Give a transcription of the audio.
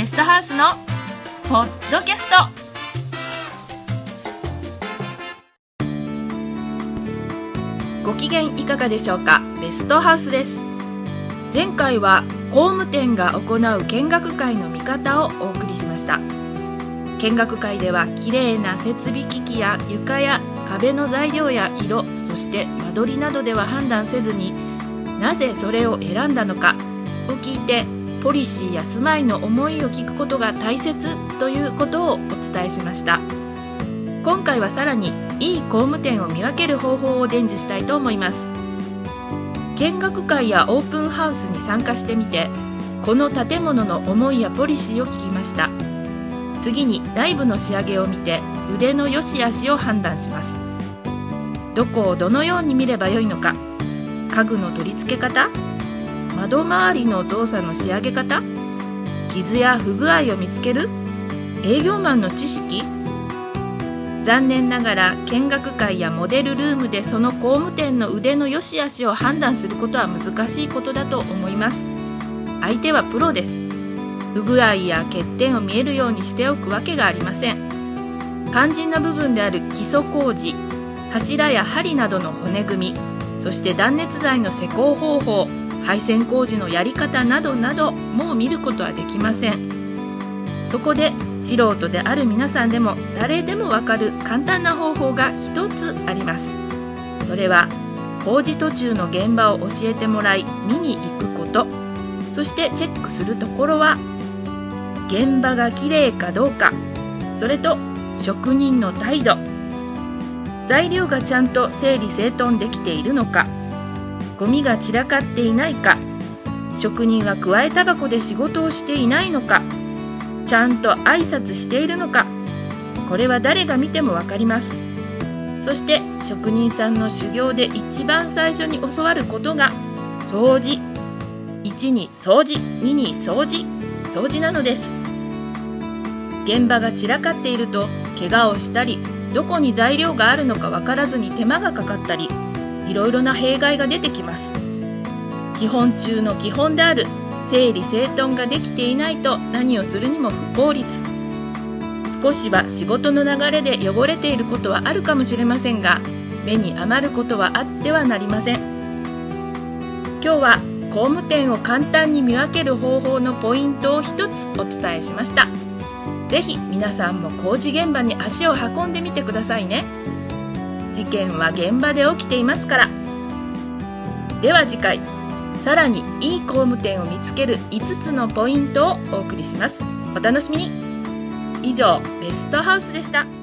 ゲストハウスのポッドキャスト。ご機嫌いかがでしょうか？ベストハウスです。前回は工務店が行う見学会の見方をお送りしました。見学会では綺麗な設備機器や床や壁の材料や色そして間取りなどでは判断せずになぜそれを選んだのかを聞いてポリシーや住まいの思いを聞くことが大切ということをお伝えしました。今回はさらにいい工務店を見分ける方法を伝授したいと思います。見学会やオープンハウスに参加してみてこの建物の思いやポリシーを聞きました。次に内部の仕上げを見て腕の良し悪しを判断します。どこをどのように見ればよいのか。家具の取り付け方。窓周りの造作の仕上げ方？傷や不具合を見つける？営業マンの知識？残念ながら見学会やモデルルームでその工務店の腕の良し悪しを判断することは難しいことだと思います。相手はプロです。不具合や欠点を見えるようにしておくわけがありません。肝心な部分である基礎工事柱や針などの骨組みそして断熱材の施工方法配線工事のやり方などなどもう見ることはできません。そこで素人である皆さんでも誰でもわかる簡単な方法が一つあります。それは工事途中の現場を教えてもらい見に行くこと。そしてチェックするところは現場がきれいかどうか。それと職人の態度。材料がちゃんと整理整頓できているのか。ゴミが散らかっていないか職人はくわえタバコで仕事をしていないのかちゃんと挨拶しているのかこれは誰が見ても分かります。そして職人さんの修行で一番最初に教わることが掃除。1に掃除2に掃除。掃除なのです。現場が散らかっていると怪我をしたりどこに材料があるのか分からずに手間がかかったりいろいろな弊害が出てきます。基本中の基本である整理整頓ができていないと何をするにも不効率。少しは仕事の流れで汚れていることはあるかもしれませんが目に余ることはあってはなりません。今日は工務店を簡単に見分ける方法のポイントを一つお伝えしました。是非皆さんも工事現場に足を運んでみてくださいね。事件は現場で起きていますから。では次回さらにいい工務店を見つける5つのポイントをお送りします。お楽しみに。以上ベストハウスでした。